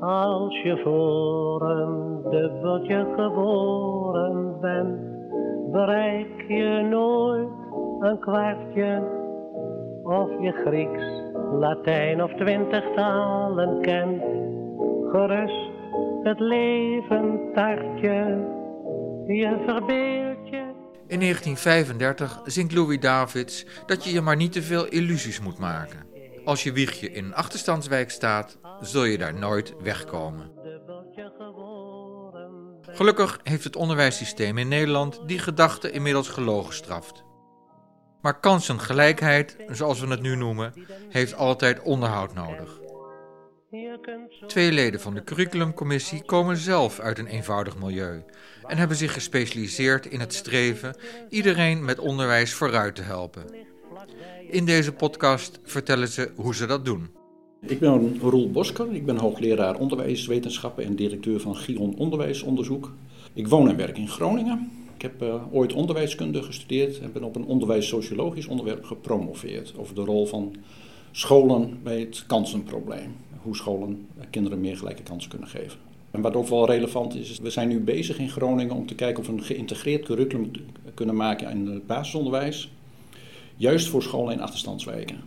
Als je voor een dubbeltje geboren bent, bereik je nooit een kwartje. Of je Grieks, Latijn of twintig talen kent, gerust het leven tartje, je verbeeld je. In 1935 zingt Louis Davids dat je je maar niet te veel illusies moet maken. Als je wiegje in een achterstandswijk staat, zul je daar nooit wegkomen. Gelukkig heeft het onderwijssysteem in Nederland die gedachte inmiddels gelogenstraft. Maar kansengelijkheid, zoals we het nu noemen, heeft altijd onderhoud nodig. Twee leden van de curriculumcommissie komen zelf uit een eenvoudig milieu en hebben zich gespecialiseerd in het streven iedereen met onderwijs vooruit te helpen. In deze podcast vertellen ze hoe ze dat doen. Ik ben Roel Bosker, ik ben hoogleraar onderwijswetenschappen en directeur van Gion Onderwijsonderzoek. Ik woon en werk in Groningen. Ik heb uh, ooit onderwijskunde gestudeerd en ben op een onderwijssociologisch onderwerp gepromoveerd over de rol van scholen bij het kansenprobleem. Hoe scholen kinderen meer gelijke kansen kunnen geven. En wat ook wel relevant is, we zijn nu bezig in Groningen om te kijken of we een geïntegreerd curriculum kunnen maken in het basisonderwijs. Juist voor scholen in achterstandswijken.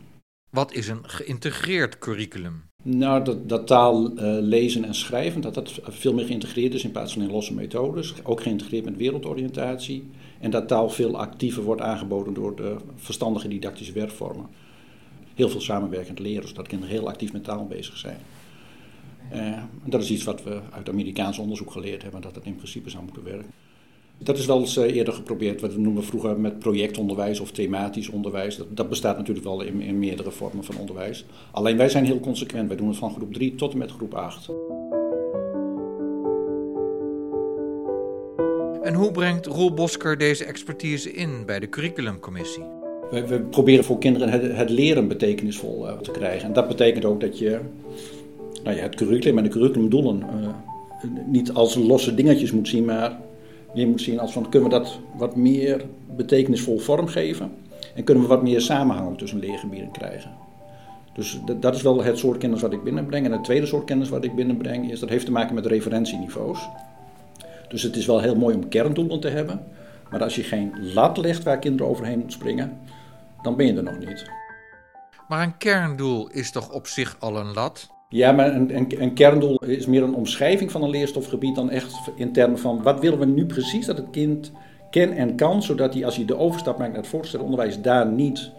Wat is een geïntegreerd curriculum? Nou, dat, dat taal uh, lezen en schrijven, dat dat veel meer geïntegreerd is in plaats van in losse methodes. Ook geïntegreerd met wereldoriëntatie. En dat taal veel actiever wordt aangeboden door de verstandige didactische werkvormen. Heel veel samenwerkend leren, zodat kinderen heel actief met taal bezig zijn. Uh, dat is iets wat we uit Amerikaans onderzoek geleerd hebben, dat het in principe zou moeten werken. Dat is wel eens eh, eerder geprobeerd, wat we noemen vroeger met projectonderwijs of thematisch onderwijs. Dat, dat bestaat natuurlijk wel in, in, meerdere vormen van onderwijs. Alleen wij zijn heel consequent, wij doen het van groep 3 tot en met groep 8. En hoe brengt Roel Bosker deze expertise in bij de curriculumcommissie? We, we proberen voor kinderen het, het leren betekenisvol uh, te krijgen. En dat betekent ook dat je nou ja, het curriculum en de curriculumdoelen uh, niet als losse dingetjes moet zien, maar je moet zien als van kunnen we dat wat meer betekenisvol vormgeven en kunnen we wat meer samenhang tussen leergebieden krijgen. Dus dat is wel het soort kennis wat ik binnenbreng. En het tweede soort kennis wat ik binnenbreng is dat heeft te maken met referentieniveaus. Dus het is wel heel mooi om kerndoelen te hebben, maar als je geen lat legt waar kinderen overheen moeten springen, dan ben je er nog niet. Maar een kerndoel is toch op zich al een lat? Ja, maar een, een, een, kerndoel is meer een omschrijving van een leerstofgebied dan echt in termen van wat willen we nu precies dat het kind ken en kan, zodat hij als hij de overstap maakt naar het voortgezet onderwijs daar niet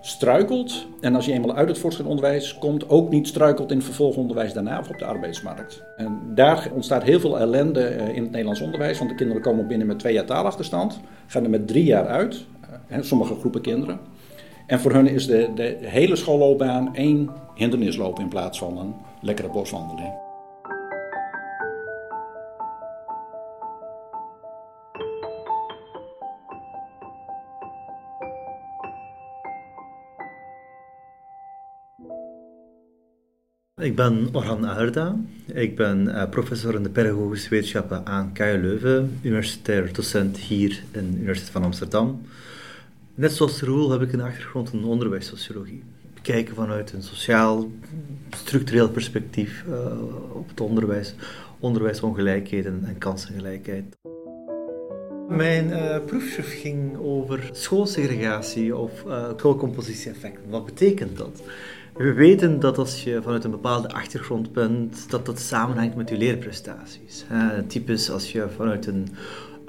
struikelt. En als je eenmaal uit het voortgezet onderwijs komt, ook niet struikelt in het vervolgonderwijs daarna of op de arbeidsmarkt. En daar ontstaat heel veel ellende eh, in het Nederlands onderwijs, want de kinderen komen binnen met twee jaar taalachterstand, gaan er met drie jaar uit, eh, sommige groepen kinderen. En voor hun is de, de hele schoolloopbaan één hindernisloop in plaats van een lekkere boswandeling. Ik ben Orhan Aherda. Ik ben uh, professor in de pedagogische wetenschappen aan KU Leuven, universitair docent hier in de Universiteit van Amsterdam. Net zoals Roel heb ik een achtergrond in onderwijssociologie. Kijken vanuit een sociaal, structureel perspectief uh, op het onderwijs, onderwijsongelijkheden en kansengelijkheid. Mijn uh, proefschrift ging over schoolsegregatie of uh, schoolcompositie-effecten. Wat betekent dat? We weten dat als je vanuit een bepaalde achtergrond bent, dat dat samenhangt met je leerprestaties. Uh, typisch als je vanuit een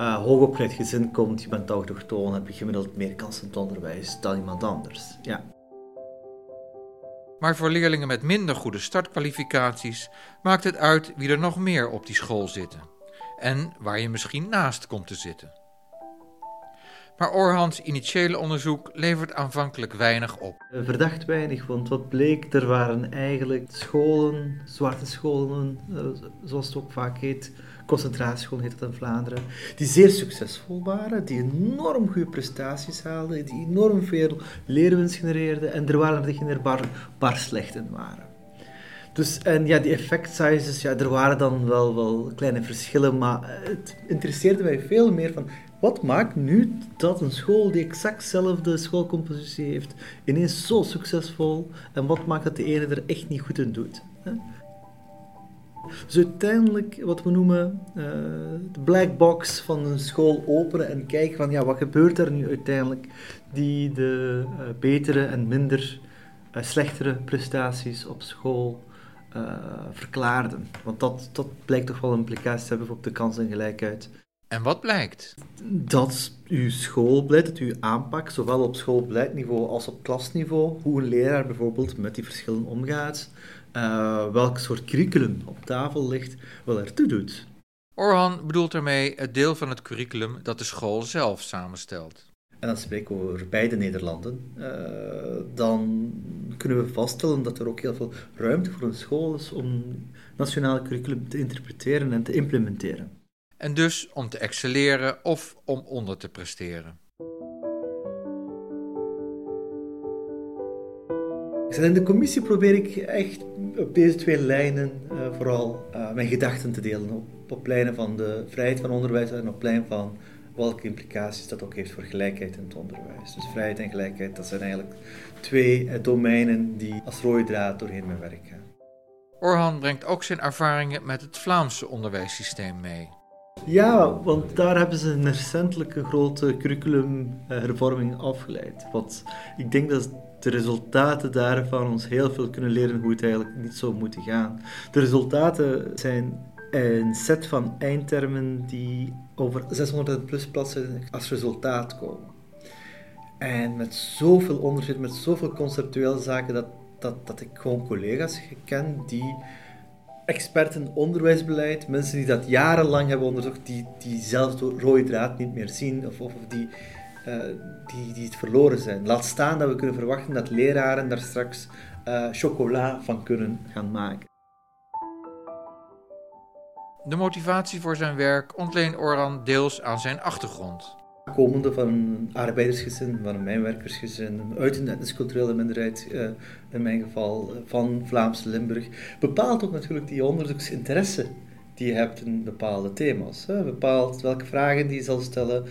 uh, hoogopgeleid gezin komt, je bent autochtoon, heb je gemiddeld meer kansen in het onderwijs dan iemand anders. Ja. Maar voor leerlingen met minder goede startkwalificaties maakt het uit wie er nog meer op die school zitten. En waar je misschien naast komt te zitten. Maar Orhans initiële onderzoek levert aanvankelijk weinig op. Verdacht weinig, want wat bleek, er waren eigenlijk scholen, zwarte scholen, eh, zoals het ook vaak heet, concentratieschool heet dat in Vlaanderen, die zeer succesvol waren, die enorm goede prestaties haalden, die enorm veel leerwinst genereerden en er waren er die er bar, bar slecht in waren. Dus, en ja, die effect sizes, ja, er waren dan wel, wel kleine verschillen, maar het interesseerde mij veel meer van, wat maakt nu dat een school die exact dezelfde schoolcompositie heeft, ineens zo succesvol, en wat maakt dat de ene er echt niet goed in doet? Hè? Dus uiteindelijk wat we noemen uh, de black box van een school openen en kijken van ja, wat gebeurt er nu uiteindelijk die de uh, betere en minder uh, slechtere prestaties op school verklaarden. Want dat, dat blijkt toch wel een implicatie te hebben op de kansengelijkheid. En wat blijkt? Dat uw schoolbeleid, dat uw aanpak, zowel op schoolbeleidniveau als op klasniveau, hoe een leraar bijvoorbeeld met die verschillen omgaat, uh, welk soort curriculum op tafel ligt, wel ertoe doet. Orhan bedoelt daarmee het deel van het curriculum dat de school zelf samenstelt. En dan spreken we over beide Nederlanden. Uh, dan kunnen we vaststellen dat er ook heel veel ruimte voor een school is om nationale curriculum te interpreteren en te implementeren. En dus om te excelleren of om onder te presteren. In de commissie probeer ik echt op deze twee lijnen uh, vooral uh, mijn gedachten te delen. Op, op lijnen van de vrijheid van onderwijs en op lijn van welke implicaties dat ook heeft voor gelijkheid in het onderwijs. Dus vrijheid en gelijkheid, dat zijn eigenlijk twee uh, domeinen die als rode draad doorheen mijn werk gaan. Orhan brengt ook zijn ervaringen met het Vlaamse onderwijssysteem mee. Ja, want daar hebben ze een recentelijke grote curriculumhervorming afgeleid. Wat ik denk dat de resultaten daarvan ons heel veel kunnen leren hoe het eigenlijk niet zou moeten gaan. De resultaten zijn een set van eindtermen die over 600 plus plaatsen als resultaat komen. En met zoveel onderzoek, met zoveel conceptuele zaken, dat, dat, dat ik gewoon collega's ken die experten onderwijsbeleid, mensen die dat jarenlang hebben onderzocht, die, die zelfs de rode draad niet meer zien of, of die, uh, die, die het verloren zijn. Laat staan dat we kunnen verwachten dat leraren daar straks uh, chocola van kunnen gaan maken. De motivatie voor zijn werk ontleent Oran deels aan zijn achtergrond. Komende van een arbeidersgezin, van een mijnwerkersgezin, uit een etnisch culturele minderheid, uh, in mijn geval van Vlaamse Limburg, bepaalt ook natuurlijk die onderzoeksinteresse die je hebt in bepaalde thema's. Hè. Bepaalt welke vragen die je zal stellen,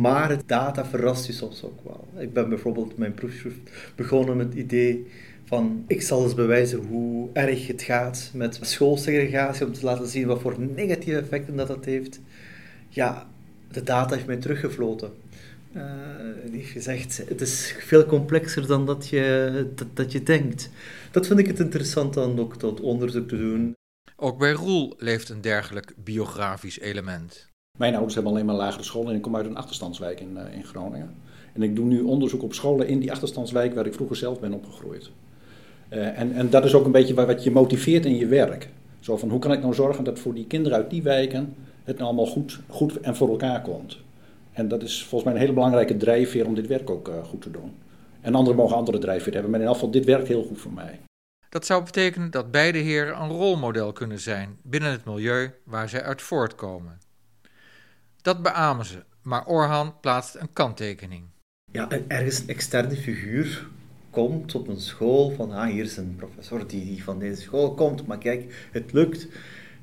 maar het data verrast je soms ook wel. Ik ben bijvoorbeeld mijn proefschrift begonnen met het idee van ik zal eens bewijzen hoe erg het gaat met schoolsegregatie om te laten zien wat voor negatieve effecten dat dat heeft. Ja, de data heeft mij teruggefloten. Uh, die heeft gezegd, het is veel complexer dan dat je, dat je denkt. Dat vind ik het interessant dan ook tot onderzoek te doen. Ook bij Roel leeft een dergelijk biografisch element. Mijn ouders hebben alleen maar lagere school en ik kom uit een achterstandswijk in, uh, in Groningen. En ik doe nu onderzoek op scholen in die achterstandswijk waar ik vroeger zelf ben opgegroeid. Uh, en, en dat is ook een beetje wat je motiveert in je werk. Zo van, hoe kan ik nou zorgen dat voor die kinderen uit die wijken het nou allemaal goed, goed en voor elkaar komt. En dat is volgens mij een hele belangrijke drijfveer om dit werk ook uh, goed te doen. En anderen mogen andere drijfveer hebben, maar in geval, dit werkt heel goed voor mij. Dat zou betekenen dat beide heren een rolmodel kunnen zijn binnen het milieu waar zij uit voortkomen. Dat beamen ze, maar Orhan plaatst een kanttekening. Ja, ergens een externe figuur komt op een school van, ah, hier is een professor die, die van deze school komt, maar kijk, het lukt.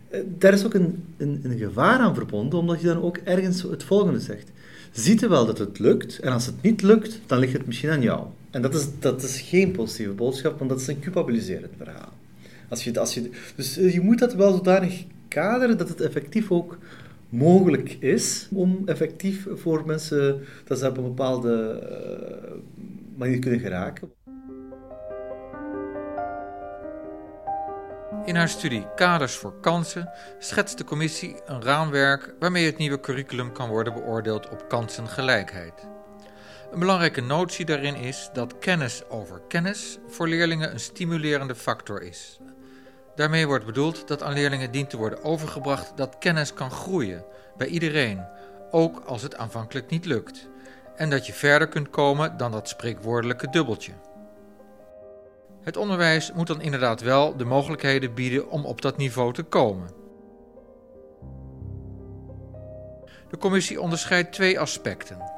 Eh, daar is ook een, een, een, gevaar aan verbonden, omdat je dan ook ergens het volgende zegt. Ziet je wel dat het lukt, en als het niet lukt, dan ligt het misschien aan jou. En dat is, dat is geen positieve boodschap, want dat is een culpabiliserend verhaal. Als je, als je, dus eh, je moet dat wel zodanig kaderen dat het effectief ook mogelijk is om effectief voor mensen dat ze op een bepaalde uh, manier kunnen geraken. In haar studie Kaders voor Kansen schetst de commissie een raamwerk waarmee het nieuwe curriculum kan worden beoordeeld op kansengelijkheid. Een belangrijke notie daarin is dat kennis over kennis voor leerlingen een stimulerende factor is. Daarmee wordt bedoeld dat aan leerlingen dient te worden overgebracht dat kennis kan groeien bij iedereen, ook als het aanvankelijk niet lukt, en dat je verder kunt komen dan dat spreekwoordelijke dubbeltje. Het onderwijs moet dan inderdaad wel de mogelijkheden bieden om op dat niveau te komen. De commissie onderscheidt twee aspecten.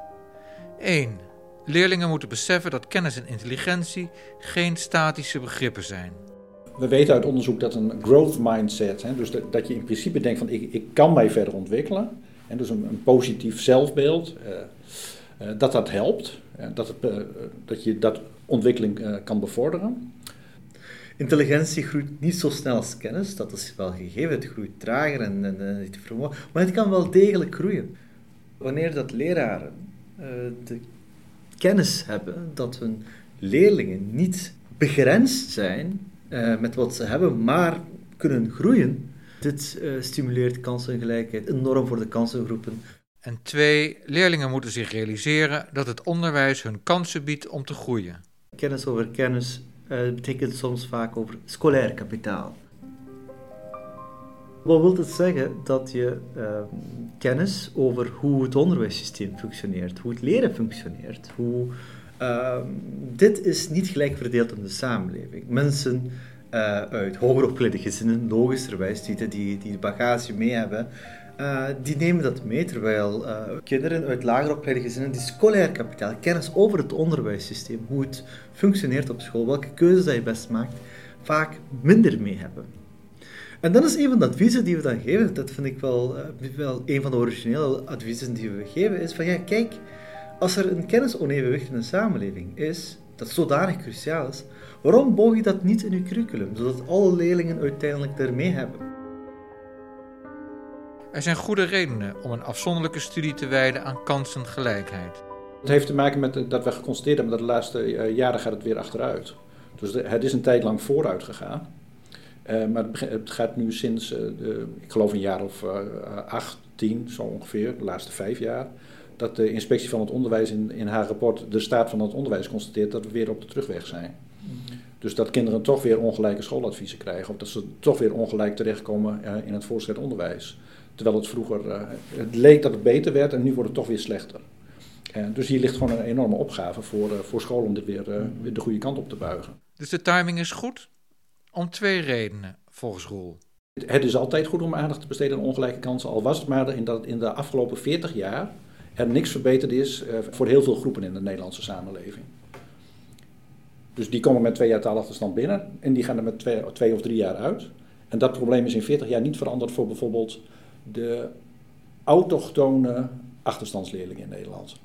1. Leerlingen moeten beseffen dat kennis en intelligentie geen statische begrippen zijn. We weten uit onderzoek dat een growth mindset, hè, dus dat, dat, je in principe denkt van ik, ik kan mij verder ontwikkelen, en dus een, een positief zelfbeeld, uh, uh, dat dat helpt, dat, het, dat je dat ontwikkeling kan bevorderen. Intelligentie groeit niet zo snel als kennis, dat is wel gegeven, het groeit trager en, en, en maar het kan wel degelijk groeien. Wanneer dat leraren de kennis hebben dat hun leerlingen niet begrensd zijn uh, met wat ze hebben, maar kunnen groeien, dit uh, stimuleert kansengelijkheid enorm voor de kansengroepen. En twee, leerlingen moeten zich realiseren dat het onderwijs hun kansen biedt om te groeien. Kennis over kennis uh, betekent soms vaak over scolair kapitaal. Wat wil het zeggen? Dat je uh, kennis over hoe het onderwijssysteem functioneert, hoe het leren functioneert, hoe, uh, dit is niet gelijk verdeeld in de samenleving. Mensen uh, uit hoger opgeleide gezinnen, logischerwijs, die, die, die bagage mee hebben, uh, die nemen dat mee, terwijl uh, kinderen uit lager opgeleide gezinnen die scolair kapitaal, kennis over het onderwijssysteem, hoe het functioneert op school, welke keuzes dat je best maakt, vaak minder mee hebben. En dat is een van de adviezen die we dan geven, dat vind ik wel, wel een van de originele adviezen die we geven, is van ja, kijk, als er een kennisonevenwicht in een samenleving is, dat zodanig cruciaal is, waarom bouw je dat niet in je curriculum, zodat alle leerlingen uiteindelijk ermee hebben? Er zijn goede redenen om een afzonderlijke studie te wijden aan kansengelijkheid. Het heeft te maken met dat we geconstateerd hebben dat de laatste eh, jaren gaat het weer achteruit. Dus het is een tijd lang vooruit gegaan. Uh, maar het gaat nu sinds, de, ik geloof een jaar of acht, tien, zo ongeveer, de laatste vijf jaar, dat de inspectie van het onderwijs in, in haar rapport de staat van het onderwijs constateert dat we weer op de terugweg zijn. Dus dat kinderen toch weer ongelijke schooladviezen krijgen, of dat ze toch weer ongelijk terechtkomen in het voortgezet onderwijs. Terwijl het vroeger, uh, het leek dat het beter werd en nu wordt het toch weer slechter. Uh, dus hier ligt gewoon een enorme opgave voor, voor scholen om dit weer, weer, de goede kant op te buigen. Dus de timing is goed? Om twee redenen, volgens Roel. Het is altijd goed om aandacht te besteden aan ongelijke kansen, al was het maar in dat in de afgelopen 40 jaar er niks verbeterd is voor heel veel groepen in de Nederlandse samenleving. Dus die komen met twee jaar taalachterstand binnen en die gaan er met twee, of drie jaar uit. En dat probleem is in 40 jaar niet veranderd voor bijvoorbeeld de autochtone achterstandsleerlingen in Nederland.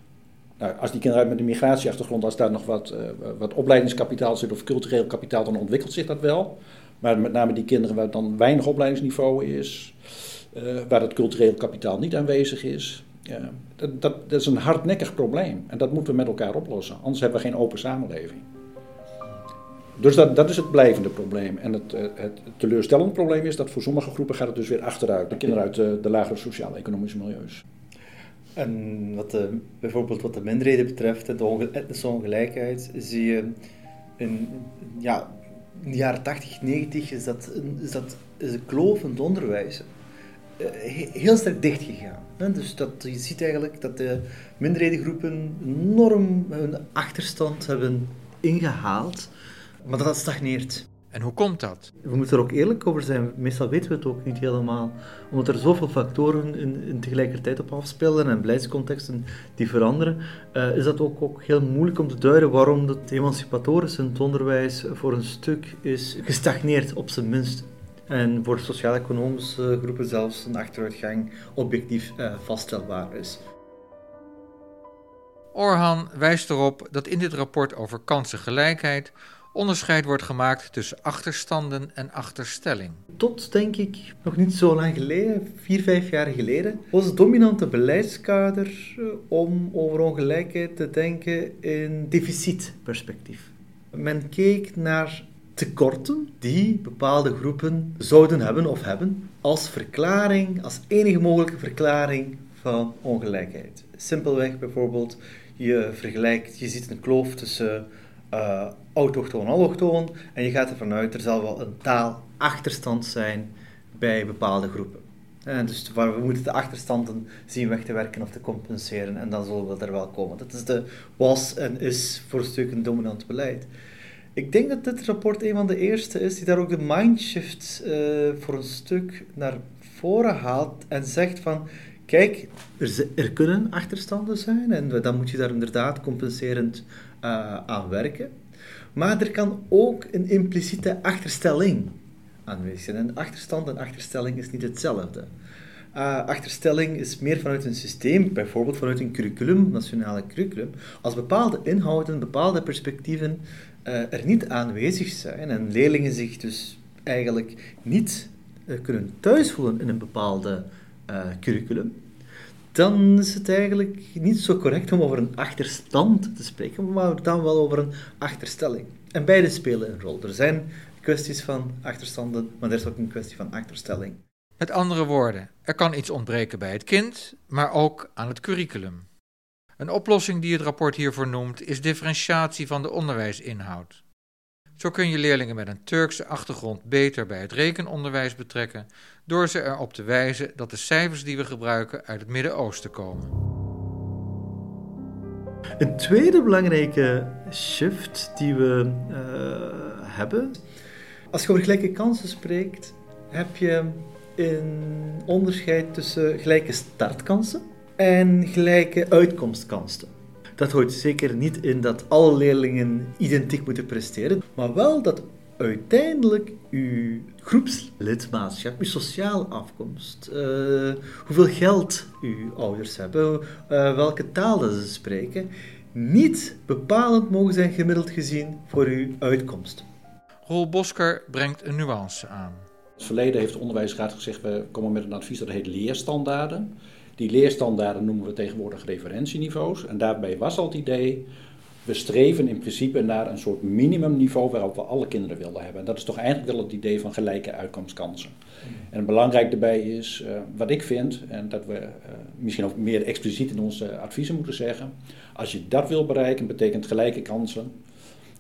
Nou, als die kinderen met een migratieachtergrond, als daar nog wat, uh, wat opleidingskapitaal zit of cultureel kapitaal, dan ontwikkelt zich dat wel. Maar met name die kinderen waar dan weinig opleidingsniveau is, uh, waar het cultureel kapitaal niet aanwezig is, dat, dat, dat is een hardnekkig probleem. En dat moeten we met elkaar oplossen, anders hebben we geen open samenleving. Dus dat, dat is het blijvende probleem. En het, het, het teleurstellende probleem is dat voor sommige groepen gaat het dus weer achteruit. De kinderen uit de, de lagere sociaal-economische milieus. En wat de, bijvoorbeeld wat de minderheden betreft, de etnische ongelijkheid, zie je in, ja, in de jaren 80, 90 is dat, is dat is de kloof onderwijs eh, heel sterk dichtgegaan. Dus dat, je ziet eigenlijk dat de minderhedengroepen enorm hun achterstand hebben ingehaald maar dat stagneert. En hoe komt dat? We moeten er ook eerlijk over zijn. Meestal weten we het ook niet helemaal. Omdat er zoveel factoren in, in tegelijkertijd op afspelen en beleidscontexten die veranderen, uh, is dat ook, ook heel moeilijk om te duiden waarom het emancipatorische in het onderwijs voor een stuk is gestagneerd, op zijn minst. En voor sociaal-economische groepen zelfs een achteruitgang objectief uh, vaststelbaar is. Orhan wijst erop dat in dit rapport over kansengelijkheid onderscheid wordt gemaakt tussen achterstanden en achterstelling. Tot, denk ik, nog niet zo lang geleden, vier, vijf jaar geleden, was het dominante beleidskader eh, om over ongelijkheid te denken in deficitperspectief. Men keek naar tekorten die bepaalde groepen zouden hebben of hebben als verklaring, als enige mogelijke verklaring van ongelijkheid. Simpelweg bijvoorbeeld, je vergelijkt, je ziet een kloof tussen uh, autochtoon, allochtoon. En je gaat ervan uit, er zal wel een taalachterstand zijn bij bepaalde groepen. En dus we moeten de achterstanden zien weg te werken of te compenseren en dan zullen we er wel komen. Dat is de, was en is voor een stuk een dominant beleid. Ik denk dat dit rapport een van de eerste is die daar ook de mindshift uh, voor een stuk naar voren haalt en zegt van kijk, er, er, kunnen achterstanden zijn en dan moet je daar inderdaad compenserend uh, aan werken. Maar er kan ook een impliciete achterstelling aanwezig zijn. En achterstand en achterstelling is niet hetzelfde. Uh, achterstelling is meer vanuit een systeem, bijvoorbeeld vanuit een curriculum, nationale curriculum, als bepaalde inhouden, bepaalde perspectieven eh, er niet aanwezig zijn en leerlingen zich dus eigenlijk niet uh, kunnen thuisvoelen in een bepaalde uh, curriculum, dan is het eigenlijk niet zo correct om over een achterstand te spreken, maar dan wel over een achterstelling. En beide spelen een rol. Er zijn kwesties van achterstanden, maar er is ook een kwestie van achterstelling. Met andere woorden, er kan iets ontbreken bij het kind, maar ook aan het curriculum. Een oplossing die het rapport hiervoor noemt is differentiatie van de onderwijsinhoud. Zo kun je leerlingen met een Turkse achtergrond beter bij het rekenonderwijs betrekken door ze erop te wijzen dat de cijfers die we gebruiken uit het Midden-Oosten komen. Een tweede belangrijke shift die we uh, hebben, als je over gelijke kansen spreekt, heb je een onderscheid tussen gelijke startkansen en gelijke uitkomstkansen. Dat houdt zeker niet in dat alle leerlingen identiek moeten presteren, maar wel dat uiteindelijk uw groepslidmaatschap, uw sociale afkomst, uh, hoeveel geld uw ouders hebben, uh, welke taal ze spreken, niet bepalend mogen zijn gemiddeld gezien voor uw uitkomst. Roel Bosker brengt een nuance aan. In het verleden heeft de onderwijsraad gezegd, we komen met een advies dat heet leerstandaarden. Die leerstandaarden noemen we tegenwoordig referentieniveaus. En daarbij was al het idee, we streven in principe naar een soort minimumniveau waarop we alle kinderen willen hebben. En dat is toch eigenlijk wel het idee van gelijke uitkomstkansen. En belangrijk daarbij is, uh, wat ik vind, en dat we uh, misschien ook meer expliciet in onze adviezen moeten zeggen, als je dat wil bereiken, betekent gelijke kansen.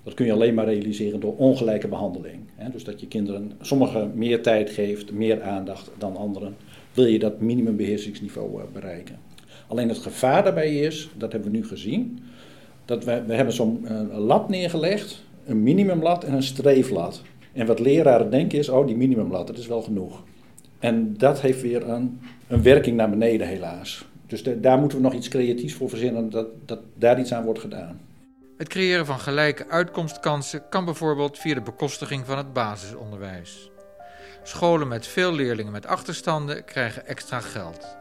Dat kun je alleen maar realiseren door ongelijke behandeling. Dus dat je kinderen sommigen meer tijd geeft, meer aandacht dan anderen wil je dat minimumbeheersingsniveau eh, bereiken. Alleen het gevaar daarbij is, dat hebben we nu gezien, dat we, we hebben zo'n uh, lat neergelegd, een minimumlat en een streeflat. En wat leraren denken is, oh die minimumlat, dat is wel genoeg. En dat heeft weer een, een werking naar beneden helaas. Dus daar moeten we nog iets creatiefs voor verzinnen, dat, dat daar iets aan wordt gedaan. Het creëren van gelijke uitkomstkansen kan bijvoorbeeld via de bekostiging van het basisonderwijs. Scholen met veel leerlingen met achterstanden krijgen extra geld.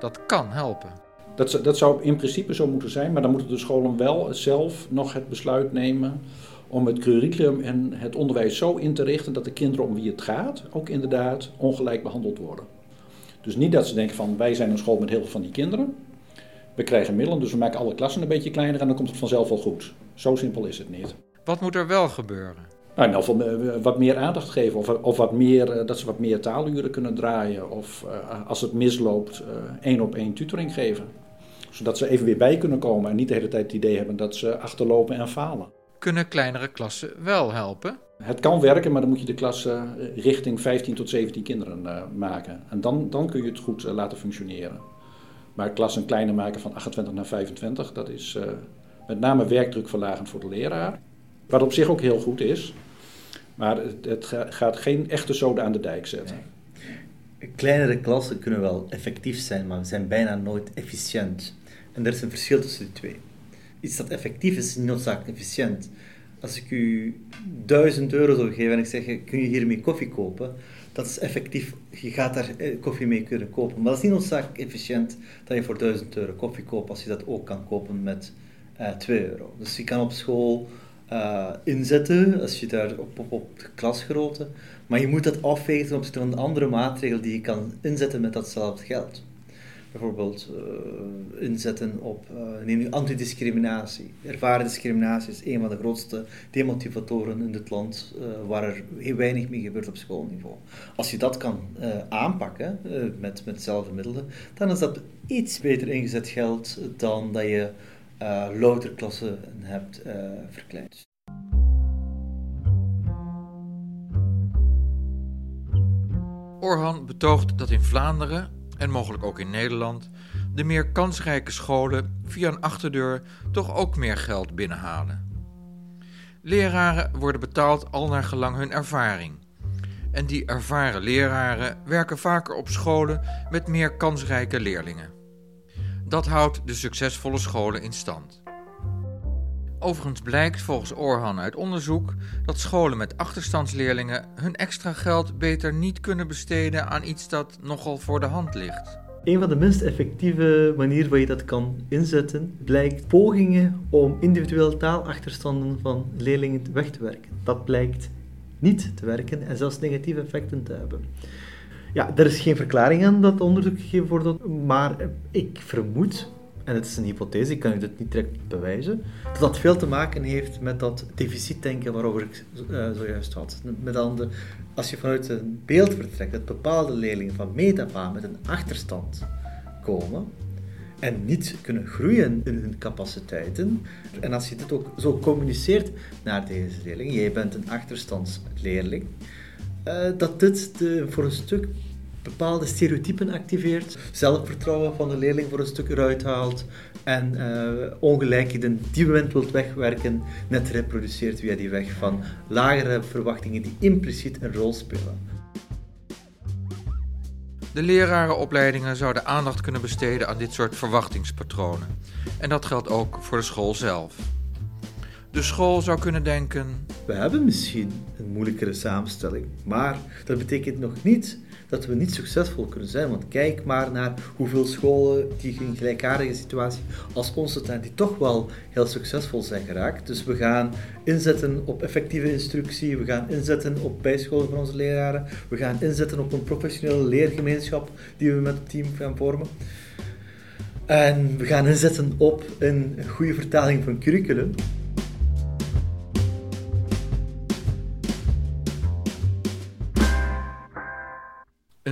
Dat kan helpen. Dat, dat zou in principe zo moeten zijn, maar dan moeten de scholen wel zelf nog het besluit nemen om het curriculum en het onderwijs zo in te richten dat de kinderen om wie het gaat ook inderdaad ongelijk behandeld worden. Dus niet dat ze denken van wij zijn een school met heel veel van die kinderen. We krijgen middelen, dus we maken alle klassen een beetje kleiner en dan komt het vanzelf wel goed. Zo simpel is het niet. Wat moet er wel gebeuren? Nou, in ieder geval eh, wat meer aandacht geven. Of, of wat meer, eh, dat ze wat meer taaluren kunnen draaien. Of uh, als het misloopt, één op één tutoring geven. Zodat ze even weer bij kunnen komen en niet de hele tijd het idee hebben dat ze achterlopen en falen. Kunnen kleinere klassen wel helpen? Het kan werken, maar dan moet je de klas richting 15 tot 17 kinderen maken. En dan, dan kun je het goed laten functioneren. Maar klassen kleiner maken van 28 naar 25, dat is met name werkdrukverlagend voor de leraar. Wat op zich ook heel goed is. Maar het, gaat geen echte zoden aan de dijk zetten. Kleinere klassen kunnen wel effectief zijn, maar zijn bijna nooit efficiënt. En er is een verschil tussen die twee. Iets dat effectief is, is niet noodzakelijk efficiënt. Als ik u 1000 euro zou geven en ik zeg, kun je hiermee koffie kopen? Dat is effectief, je gaat daar eh, koffie mee kunnen kopen. Maar dat is niet noodzakelijk efficiënt dat je voor 1000 euro koffie koopt als je dat ook kan kopen met uh, eh, 2 euro. Dus je kan op school uh, inzetten, als je daar op, op, op de klasgrootte. Maar je moet dat afwegen van de andere maatregelen die je kan inzetten met datzelfde geld. Bijvoorbeeld uh, inzetten op, uh, neem nu antidiscriminatie. Ervaren discriminatie is een van de grootste demotivatoren in dit land, waar er heel weinig mee gebeurt op schoolniveau. Als je dat kan aanpakken met, met dezelfde middelen, dan is dat iets beter ingezet geld dan dat je uh, hebt uh, verkleind. Orhan betoogt dat in Vlaanderen en mogelijk ook in Nederland de meer kansrijke scholen via een achterdeur toch ook meer geld binnenhalen. Leraren worden betaald al naar gelang hun ervaring. En die ervaren leraren werken vaker op scholen met meer kansrijke leerlingen. Dat houdt de succesvolle scholen in stand. Overigens blijkt volgens Orhan uit onderzoek dat scholen met achterstandsleerlingen hun extra geld beter niet kunnen besteden aan iets dat nogal voor de hand ligt. een van de minst effectieve manieren waar je dat kan inzetten, blijkt pogingen om individuele taalachterstanden van leerlingen weg te werken. Dat blijkt niet te werken en zelfs negatieve effecten te hebben. Ja, er is geen verklaring aan dat onderzoek gegeven wordt, maar ik vermoed, en het is een hypothese, ik kan u dit niet direct bewijzen, dat dat veel te maken heeft met dat deficitdenken waarover ik uh, zojuist had. Met andere, als je vanuit een beeld vertrekt dat bepaalde leerlingen van metapa met een achterstand komen, en niet kunnen groeien in hun capaciteiten. En als je dit ook zo communiceert naar deze leerling, jij bent een achterstandsleerling, dat dit de, voor een stuk bepaalde stereotypen activeert, zelfvertrouwen van de leerling voor een stuk eruit haalt en uh, ongelijkheden die moment wilt wegwerken, net reproduceert via die weg van lagere verwachtingen die impliciet een rol spelen. De lerarenopleidingen zouden aandacht kunnen besteden aan dit soort verwachtingspatronen. En dat geldt ook voor de school zelf. De school zou kunnen denken: We hebben misschien moeilijkere samenstelling, maar dat betekent nog niet dat we niet succesvol kunnen zijn. Want kijk maar naar hoeveel scholen die in gelijkaardige situatie als onze zijn, die toch wel heel succesvol zijn geraakt. Dus we gaan inzetten op effectieve instructie, we gaan inzetten op bijscholing van onze leraren, we gaan inzetten op een professionele leergemeenschap die we met het team gaan vormen. En we gaan inzetten op een goede vertaling van curriculum.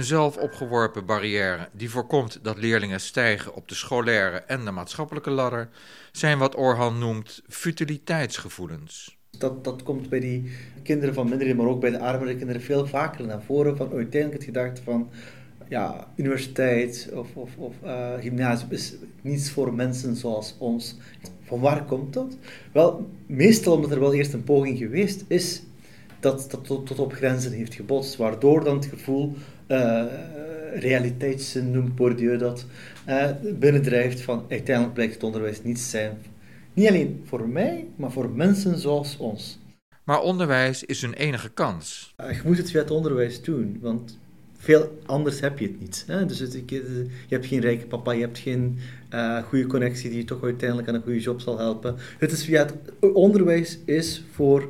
Een zelfopgeworpen barrière die voorkomt dat leerlingen stijgen op de scholaire en de maatschappelijke ladder, zijn wat Orhan noemt futiliteitsgevoelens. Dat, dat komt bij die kinderen van minderen, maar ook bij de armere kinderen veel vaker naar voren. Van uiteindelijk het gedachte van ja, universiteit of, of, of uh, gymnasium is niets voor mensen zoals ons. Van waar komt dat? Wel, meestal omdat er wel eerst een poging geweest is dat dat tot, tot op grenzen heeft gebotst, waardoor dan het gevoel uh, realiteitszin noemt Bourdieu dat, uh, binnendrijft van uiteindelijk blijkt het onderwijs niets zijn. Niet alleen voor mij, maar voor mensen zoals ons. Maar onderwijs is hun enige kans. Je moet het via het onderwijs doen, want veel anders heb je het niet. Hè? Dus het, je hebt geen rijke papa, je hebt geen uh, goede connectie die je toch uiteindelijk aan een goede job zal helpen. Het is via het onderwijs is voor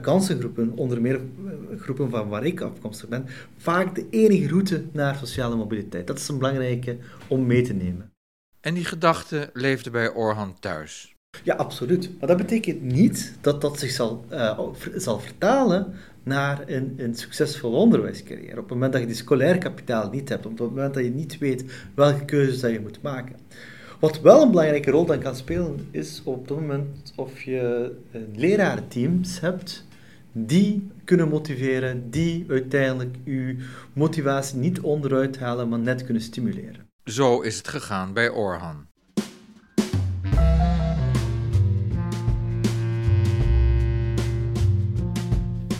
kansengroepen, onder meer eh, groepen van waar ik afkomstig ben, vaak de enige route naar sociale mobiliteit. Dat is een belangrijke om mee te nemen. En die gedachte leefde bij Orhan thuis. Ja, absoluut. Maar dat betekent niet dat dat zich zal, uh, zal vertalen naar een, een succesvolle onderwijscarrière. Op het moment dat je die scolair kapitaal niet hebt, op het moment dat je niet weet welke keuzes dat je moet maken. Wat wel een belangrijke rol dan kan spelen, is op het moment of je lerarenteams hebt die kunnen motiveren, die uiteindelijk je motivatie niet onderuit halen, maar net kunnen stimuleren. Zo is het gegaan bij Orhan.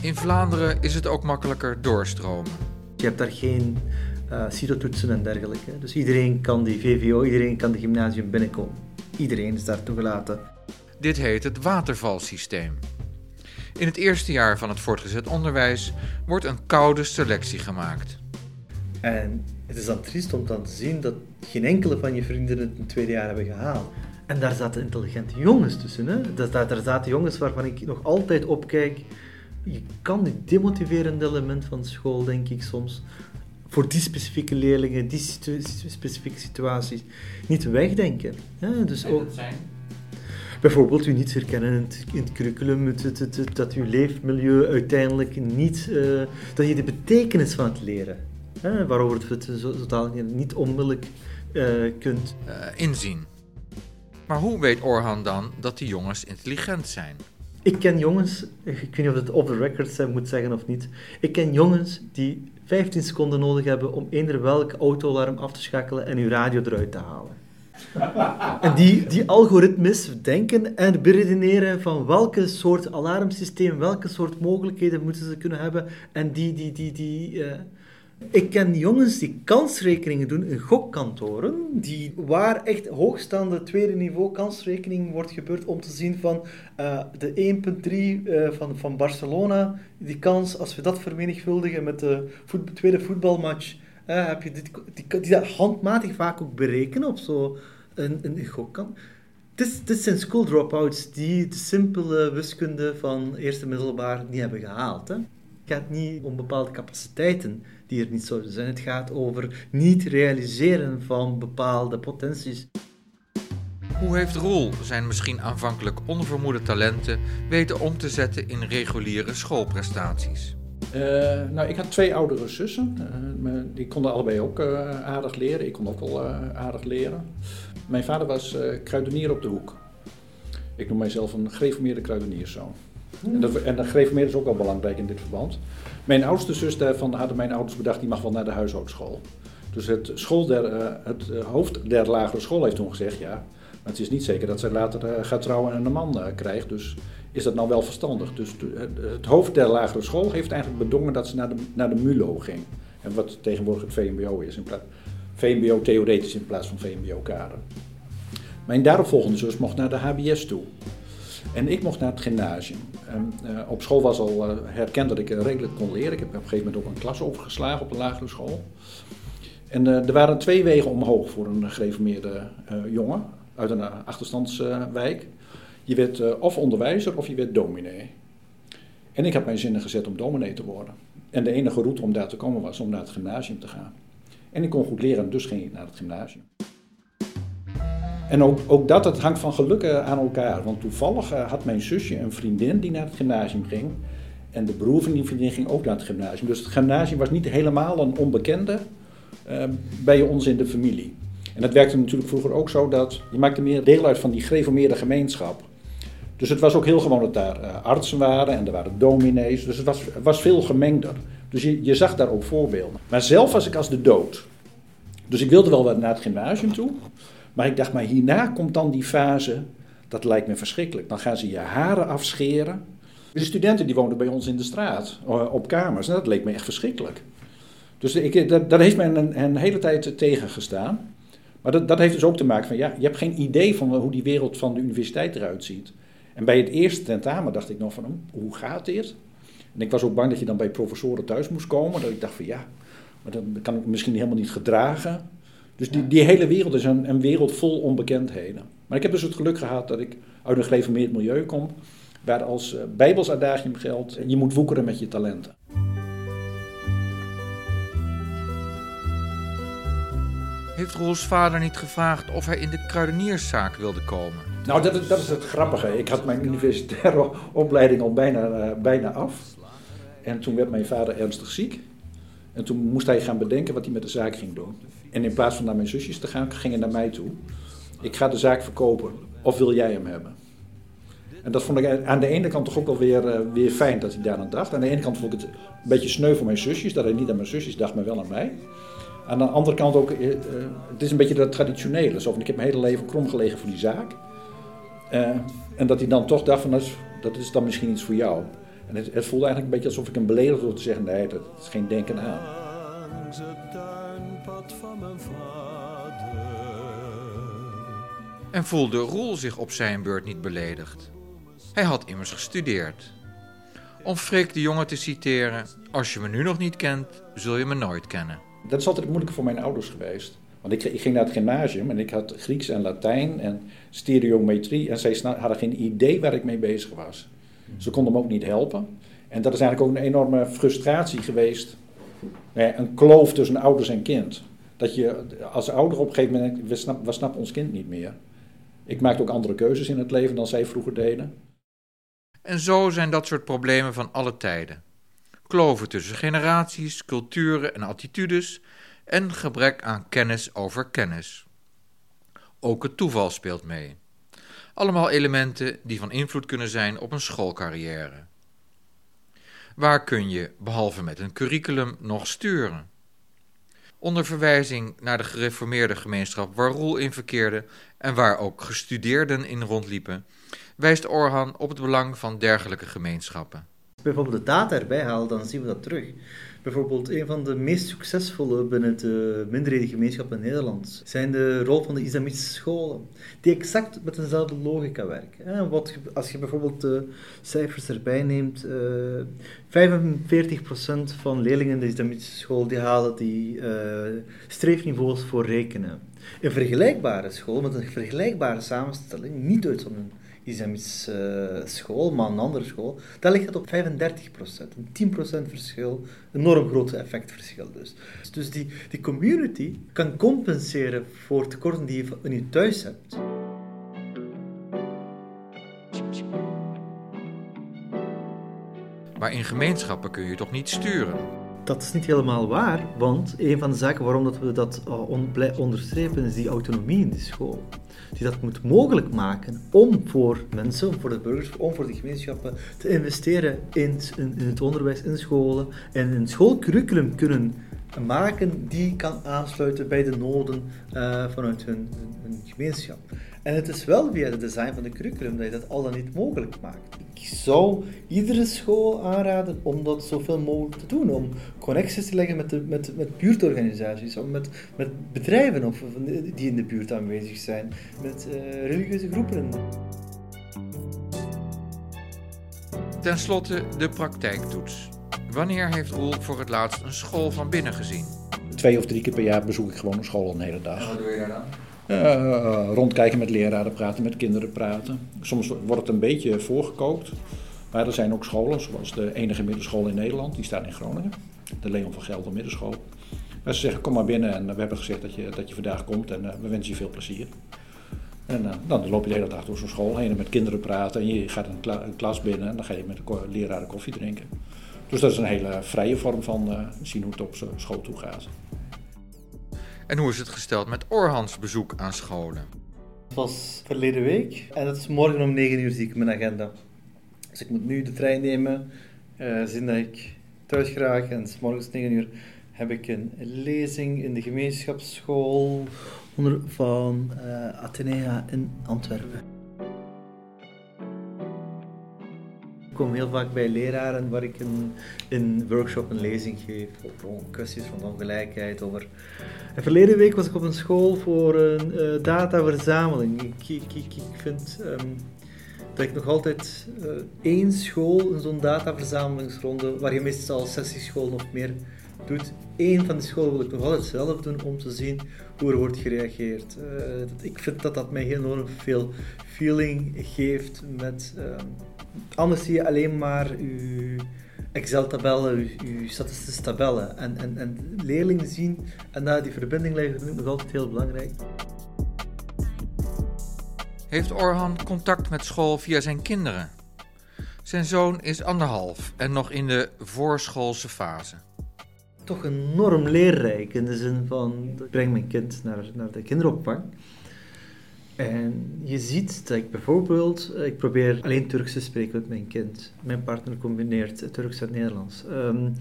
In Vlaanderen is het ook makkelijker doorstromen. Je hebt daar geen uh, CITO-toetsen en dergelijke. Dus iedereen kan die VVO, iedereen kan de gymnasium binnenkomen. Iedereen is daar toegelaten. Dit heet het watervalsysteem. In het eerste jaar van het voortgezet onderwijs wordt een koude selectie gemaakt. En het is dan triest om dan te zien dat geen enkele van je vrienden het in het tweede jaar hebben gehaald. En daar zaten intelligente jongens tussen. Hè? Daar, daar zaten jongens waarvan ik nog altijd opkijk. Je kan het demotiverende element van school, denk ik soms, voor die specifieke leerlingen, die specifieke situaties, niet wegdenken. Ja, dus ook, zijn? Bijvoorbeeld u niet herkennen in het, in het curriculum, het, het, dat uw leefmilieu uiteindelijk niet, uh, dat je de betekenis van het leren, hè, waarover het zo, zo niet onmiddellijk uh, kunt uh, inzien. Maar hoe weet Orhan dan dat die jongens intelligent zijn? Ik ken jongens, ik weet niet of het off the record moet zeggen of niet, ik ken jongens die 15 seconden nodig hebben om eender welk autoalarm af te schakelen en uw radio eruit te halen. en die, die algoritmes denken en beredeneren van welke soort alarmsysteem, welke soort mogelijkheden moeten ze kunnen hebben. En die, die, die, die, uh, ik ken jongens die kansrekeningen doen in gokkantoren, die, waar echt hoogstaande tweede niveau kansrekening wordt gebeurd om te zien van uh, de 1.3 uh, van, van Barcelona, die kans, als we dat vermenigvuldigen met de tweede voetbalmatch uh, heb je dit, die, die, dat handmatig vaak ook berekenen op zo een, een gokkant. Dit, zijn school dropouts die de simpele wiskunde van eerste middelbaar niet hebben gehaald. Hè? Het gaat niet om bepaalde capaciteiten die er niet zouden zijn. Het gaat over niet realiseren van bepaalde potenties. Hoe heeft Roel zijn misschien aanvankelijk onvermoede talenten weten om te zetten in reguliere schoolprestaties? Uh, nou, ik had twee oudere zussen. Uh, die konden allebei ook uh, aardig leren. Ik kon ook wel aardig leren. Mijn vader was kruidenier op de hoek. Ik noem mijzelf een gereformeerde kruidenierszoon. En, dat, en de gereformeerde is ook wel belangrijk in dit verband. Mijn oudste zus daarvan hadden mijn ouders bedacht, die mag wel naar de huishoudschool. Dus het, school der, het hoofd der lagere school heeft toen gezegd, ja, maar het is niet zeker dat zij later gaat trouwen en een man krijgt. Dus is dat nou wel verstandig? Dus het hoofd der lagere school heeft eigenlijk bedongen dat ze naar de, naar de MULO ging. En wat tegenwoordig het VMBO is. In plaats, VMBO theoretisch in plaats van VMBO-kader. Mijn daaropvolgende zus mocht naar de HBS toe. En ik mocht naar het gymnasium. uh, op school was al uh, herkend dat ik redelijk kon leren. Ik heb op een gegeven moment ook een klas overgeslagen op de lagere school. En uh, er waren twee wegen omhoog voor een gereformeerde jongen uit een achterstandswijk. Je werd of onderwijzer of je werd dominee. En ik had mijn zinnen gezet om dominee te worden. En de enige route om daar te komen was om naar het gymnasium te gaan. En ik kon goed leren, dus ging ik naar het gymnasium. En ook, ook dat, het hangt van geluk eh, aan elkaar. Want toevallig uh, had mijn zusje een vriendin die naar het gymnasium ging. En de broer van die vriendin ging ook naar het gymnasium. Dus het gymnasium was niet helemaal een onbekende uh, bij ons in de familie. En dat werkte natuurlijk vroeger ook zo dat je maakte meer deel uit van die gereformeerde gemeenschap. Dus het was ook heel gewoon dat daar uh, artsen waren en er waren dominees. Dus het was, was veel gemengder. Dus je, je zag daar ook voorbeelden. Maar zelf was ik als de dood. Dus ik wilde wel naar het gymnasium toe. Maar ik dacht, maar hierna komt dan die fase, dat lijkt me verschrikkelijk. Dan gaan ze je haren afscheren. De studenten die woonden bij ons in de straat, uh, op kamers. En dat leek me echt verschrikkelijk. Dus ik, dat, dat heeft me een, hele tijd tegengestaan. Maar dat, dat heeft dus ook te maken van, ja, je hebt geen idee van hoe die wereld van de universiteit eruit ziet. En bij het eerste tentamen dacht ik nog van, hm, hoe gaat dit? En ik was ook bang dat je dan bij professoren thuis moest komen. Dat ik dacht van, ja, maar dan kan ik misschien helemaal niet gedragen. Dus die, die hele wereld is een, een wereld vol onbekendheden. Maar ik heb dus het geluk gehad dat ik uit een gereformeerd milieu kom, waar als uh, bijbels adagium geldt, je moet woekeren met je talenten. Heeft Roels vader niet gevraagd of hij in de kruidenierszaak wilde komen? Nou, dat is, dat is het grappige. Ik had mijn universitaire opleiding al bijna, uh, bijna af. En toen werd mijn vader ernstig ziek. En toen moest hij gaan bedenken wat hij met de zaak ging doen. En in plaats van naar mijn zusjes te gaan, ging hij naar mij toe. Ik ga de zaak verkopen. Of wil jij hem hebben? En dat vond ik aan de ene kant toch ook wel weer, uh, weer fijn dat hij daar aan dacht. Aan de ene kant vond ik het een beetje sneu voor mijn zusjes. Dat hij niet aan mijn zusjes dacht, maar wel aan mij. Aan de andere kant ook, uh, het is een beetje dat traditionele. Zo van, ik heb mijn hele leven krom gelegen voor die zaak. En dat hij dan toch dacht van, dat is dan misschien iets voor jou. En het, het voelde eigenlijk een beetje alsof ik hem beledigd door te zeggen, nee, dat is geen denken aan. Langs het tuinpad van mijn vader. En voelde Roel zich op zijn beurt niet beledigd. Hij had immers gestudeerd. Om Freek de jongen te citeren, als je me nu nog niet kent, zul je me nooit kennen. Dat is altijd moeilijk voor mijn ouders geweest. Want ik, ik, ging naar het gymnasium en ik had Grieks en Latijn en stereometrie. En zij hadden geen idee waar ik mee bezig was. Ze konden me ook niet helpen. En dat is eigenlijk ook een enorme frustratie geweest. Een kloof tussen ouders en kind. Dat je als ouder op een gegeven moment, we, snap, we snappen ons kind niet meer. Ik maakte ook andere keuzes in het leven dan zij vroeger deden. En zo zijn dat soort problemen van alle tijden. Kloven tussen generaties, culturen en attitudes en gebrek aan kennis over kennis. Ook het toeval speelt mee. Allemaal elementen die van invloed kunnen zijn op een schoolcarrière. Waar kun je, behalve met een curriculum, nog sturen? Onder verwijzing naar de gereformeerde gemeenschap waar Roel in verkeerde en waar ook gestudeerden in rondliepen, wijst Orhan op het belang van dergelijke gemeenschappen. Bijvoorbeeld de data erbij halen, dan zien we dat terug. Bijvoorbeeld, een van de meest succesvolle binnen de minderhedengemeenschap in Nederland zijn de rol van de islamitische scholen, die exact met dezelfde logica werken. Wat, als je bijvoorbeeld de cijfers erbij neemt, uh, eh, 45% van leerlingen in de islamitische school die halen die uh, streefniveaus voor rekenen. Een vergelijkbare school met een vergelijkbare samenstelling, niet uit zo'n islamitische uh, school, maar een andere school, daar ligt het op 35%. Een 10% verschil, enorm groot effectverschil dus. Dus die, die community kan compenseren voor tekorten die je in je thuis hebt. Maar in gemeenschappen kun je toch niet sturen? Dat is niet helemaal waar, want een van de zaken waarom dat we dat uh, onderstrepen is die autonomie in de school. Die dat moet mogelijk maken om voor mensen, voor de burgers, om voor de gemeenschappen te investeren in, in, in het onderwijs, in scholen en een schoolcurriculum kunnen maken die kan aansluiten bij de noden uh, vanuit hun, gemeenschap. En het is wel via het design van de curriculum dat je dat al dan niet mogelijk maakt. Ik zou iedere school aanraden om dat zoveel mogelijk te doen, om connecties te leggen met, de, met, met buurtorganisaties, om met, met bedrijven of, die in de buurt aanwezig zijn, met uh, religieuze groepen. Ten slotte de praktijktoets. Wanneer heeft Roel voor het laatst een school van binnen gezien? Twee of drie keer per jaar bezoek ik gewoon een school een hele dag. En wat doe je daar dan? Uh, rondkijken met leraren praten, met kinderen praten. Soms wordt het een beetje voorgekookt. Maar er zijn ook scholen, zoals de enige middenschool in Nederland, die staat in Groningen. De Leon van Gelder Middenschool. Waar ze zeggen, kom maar binnen en we hebben gezegd dat je, dat je vandaag komt en uh, we wensen je veel plezier. En uh, dan loop je de hele dag door zo'n school heen en met kinderen praten en je gaat een, kla een, klas binnen en dan ga je met de leraren koffie drinken. Dus dat is een hele vrije vorm van uh, zien hoe het op school toe gaat. En hoe is het gesteld met Orhans bezoek aan scholen? Het was verleden week en het is morgen om 9 uur zie ik mijn agenda. Dus ik moet nu de trein nemen, uh, zien dat ik thuis graag en s morgens 9 uur heb ik een lezing in de gemeenschapsschool van uh, Athenea in Antwerpen. Ik kom heel vaak bij leraren waar ik een, een workshop, een lezing geef over kwesties van ongelijkheid. Over... En verleden week was ik op een school voor een uh, dataverzameling. Ik, ik, ik, vind um, dat ik nog altijd uh, één school zo'n dataverzamelingsronde, waar je meestal sessieschool nog meer doet, één van die scholen wil ik nog altijd zelf doen om te zien hoe er wordt gereageerd. Uh, ik vind dat dat mij enorm veel feeling geeft met... Um, Anders zie je alleen maar je Excel-tabellen, je, statistische tabellen. En, en, en leerlingen zien en daar die verbinding leggen, vind ik nog altijd heel belangrijk. Heeft Orhan contact met school via zijn kinderen? Zijn zoon is anderhalf en nog in de voorschoolse fase. Toch enorm leerrijk in de zin van, ik breng mijn kind naar, naar de kinderopvang. En je ziet dat ik bijvoorbeeld, eh, ik probeer alleen Turks te spreken met mijn kind. Mijn partner combineert Turks en Nederlands. Um,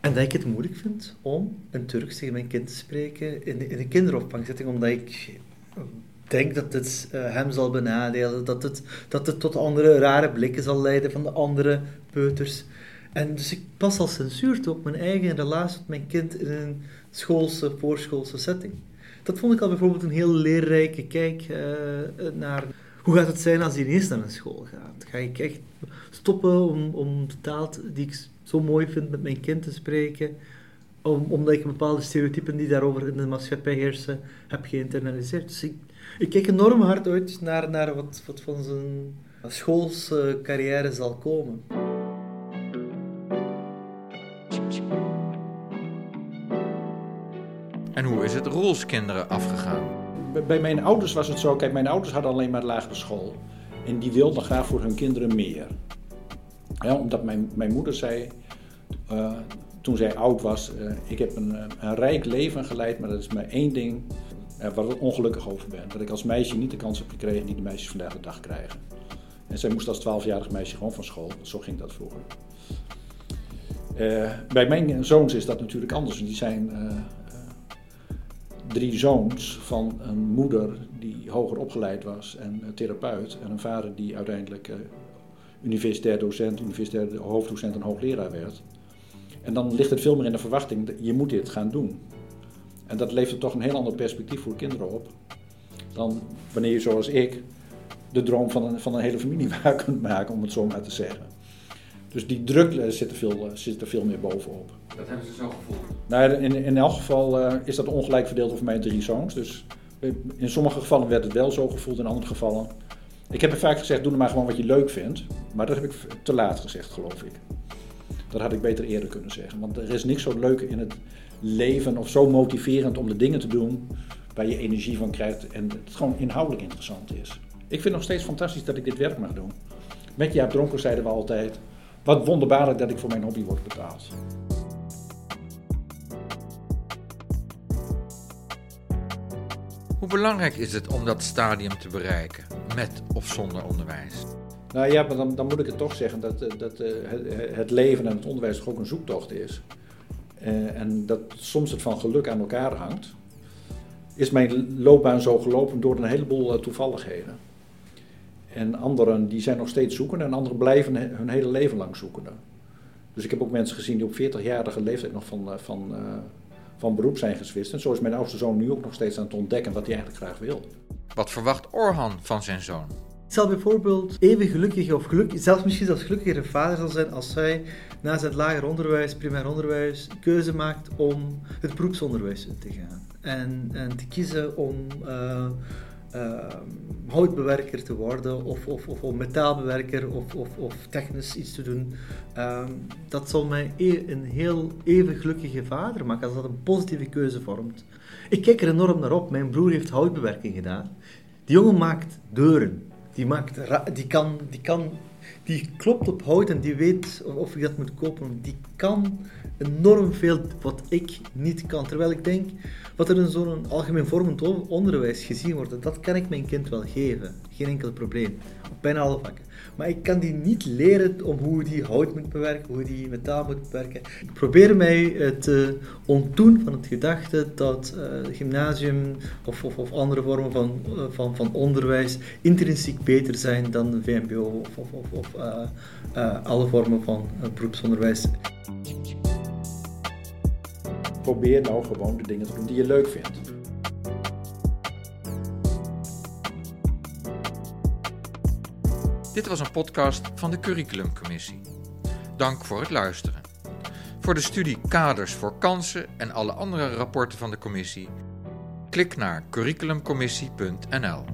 en dat ik het moeilijk vind om een Turks tegen mijn kind te spreken in, in een kinderopvangzetting, omdat ik denk dat het uh, hem zal benadelen, dat het, dat het tot andere rare blikken zal leiden van de andere peuters. En dus ik pas al censuur toe op mijn eigen relatie met mijn kind in een schoolse, voorschoolse setting dat vond ik al bijvoorbeeld een heel leerrijke kijk uh, naar hoe gaat het zijn als hij ineens naar een school gaat. Ga ik echt stoppen om, om de taal die ik zo mooi vind met mijn kind te spreken, om, omdat ik bepaalde stereotypen die daarover in de maatschappij heersen heb geïnternaliseerd. Dus ik, ik kijk enorm hard uit naar, naar wat, wat van zijn schoolse carrière zal komen. En hoe is het Roelskinderen afgegaan? Bij mijn ouders was het zo, kijk, mijn ouders hadden alleen maar lagere school. En die wilden graag voor hun kinderen meer. Ja, omdat mijn, mijn moeder zei, uh, toen zij oud was, uh, ik heb een, een, rijk leven geleid, maar dat is maar één ding waar ik ongelukkig over ben. Dat ik als meisje niet de kans heb gekregen die de meisjes vandaag de dag krijgen. En zij moest als twaalfjarig meisje gewoon van school. Zo ging dat vroeger. bij mijn zoons is dat natuurlijk anders. Die zijn drie zoons van een moeder die hoger opgeleid was en therapeut. En een vader die uiteindelijk uh, universitair docent, universitair hoofddocent en hoogleraar werd. En dan ligt het veel meer in de verwachting, je moet dit gaan doen. En dat levert toch een heel ander perspectief voor kinderen op. Dan wanneer je zoals ik de droom van een, van een hele familie waar kunt maken, om het zo maar te zeggen. Dus die druk eh, zit er veel, zit er veel meer bovenop. Dat hebben ze zo gevoeld? Nou, in, in elk geval uh, is dat ongelijk verdeeld over mijn drie zoons. Dus in sommige gevallen werd het wel zo gevoeld, in andere gevallen. Ik heb er vaak gezegd, doe er maar gewoon wat je leuk vindt. Maar dat heb ik te laat gezegd, geloof ik. Dat had ik beter eerder kunnen zeggen. Want er is niks zo leuk in het leven of zo motiverend om de dingen te doen waar je energie van krijgt en het gewoon inhoudelijk interessant is. Ik vind het nog steeds fantastisch dat ik dit werk mag doen. Met Jaap Dronker zeiden we altijd, wat wonderbaarlijk dat ik voor mijn hobby word betaald. Hoe belangrijk is het om dat stadium te bereiken, met of zonder onderwijs? Nou ja, maar dan, dan moet ik het toch zeggen dat, eh, dat uh, het leven en het onderwijs toch ook een zoektocht is. Uh, en dat soms het van geluk aan elkaar hangt. Is mijn loopbaan zo gelopen door een heleboel toevalligheden. En anderen die zijn nog steeds zoekende en anderen blijven hun hele leven lang zoekende. Dus ik heb ook mensen gezien die op 40-jarige leeftijd nog van, van van beroep zijn geswist. En zo is mijn oudste zoon nu ook nog steeds aan het ontdekken wat hij eigenlijk graag wil. Wat verwacht Orhan van zijn zoon? Ik zal bijvoorbeeld even gelukkig of gelukkig, zelfs misschien zelfs gelukkiger vader zal zijn als hij na zijn lager onderwijs, primair onderwijs, keuze maakt om het beroepsonderwijs in te gaan. En, en te kiezen om uh, houtbewerker te worden of, of, of, of metaalbewerker of, of, of, technisch iets te doen. Uh, dat zal mij e een heel even gelukkige vader maken als dat een positieve keuze vormt. Ik kijk er enorm naar op. Mijn broer heeft houtbewerking gedaan. Die jongen maakt deuren. Die, maakt die, kan, die, kan, die klopt op hout en die weet of ik dat moet kopen. Die kan enorm veel wat ik niet kan. Terwijl ik denk, wat er in zo'n algemeen vormend onderwijs gezien wordt, dat kan ik mijn kind wel geven. Geen enkel probleem. Op bijna alle vakken. Maar ik kan die niet leren om hoe die hout moet bewerken, hoe die metaal moet bewerken. Ik probeer mij te ontdoen van het gedachte dat uh, gymnasium of, of, of, andere vormen van, uh, van, van onderwijs intrinsiek beter zijn dan VMBO of, of, of, alle vormen van beroepsonderwijs probeer nou gewoon de dingen te doen die je leuk vindt. Dit was een podcast van de Curriculumcommissie. Dank voor het luisteren. Voor de studie Kaders voor Kansen en alle andere rapporten van de commissie, klik naar curriculumcommissie.nl.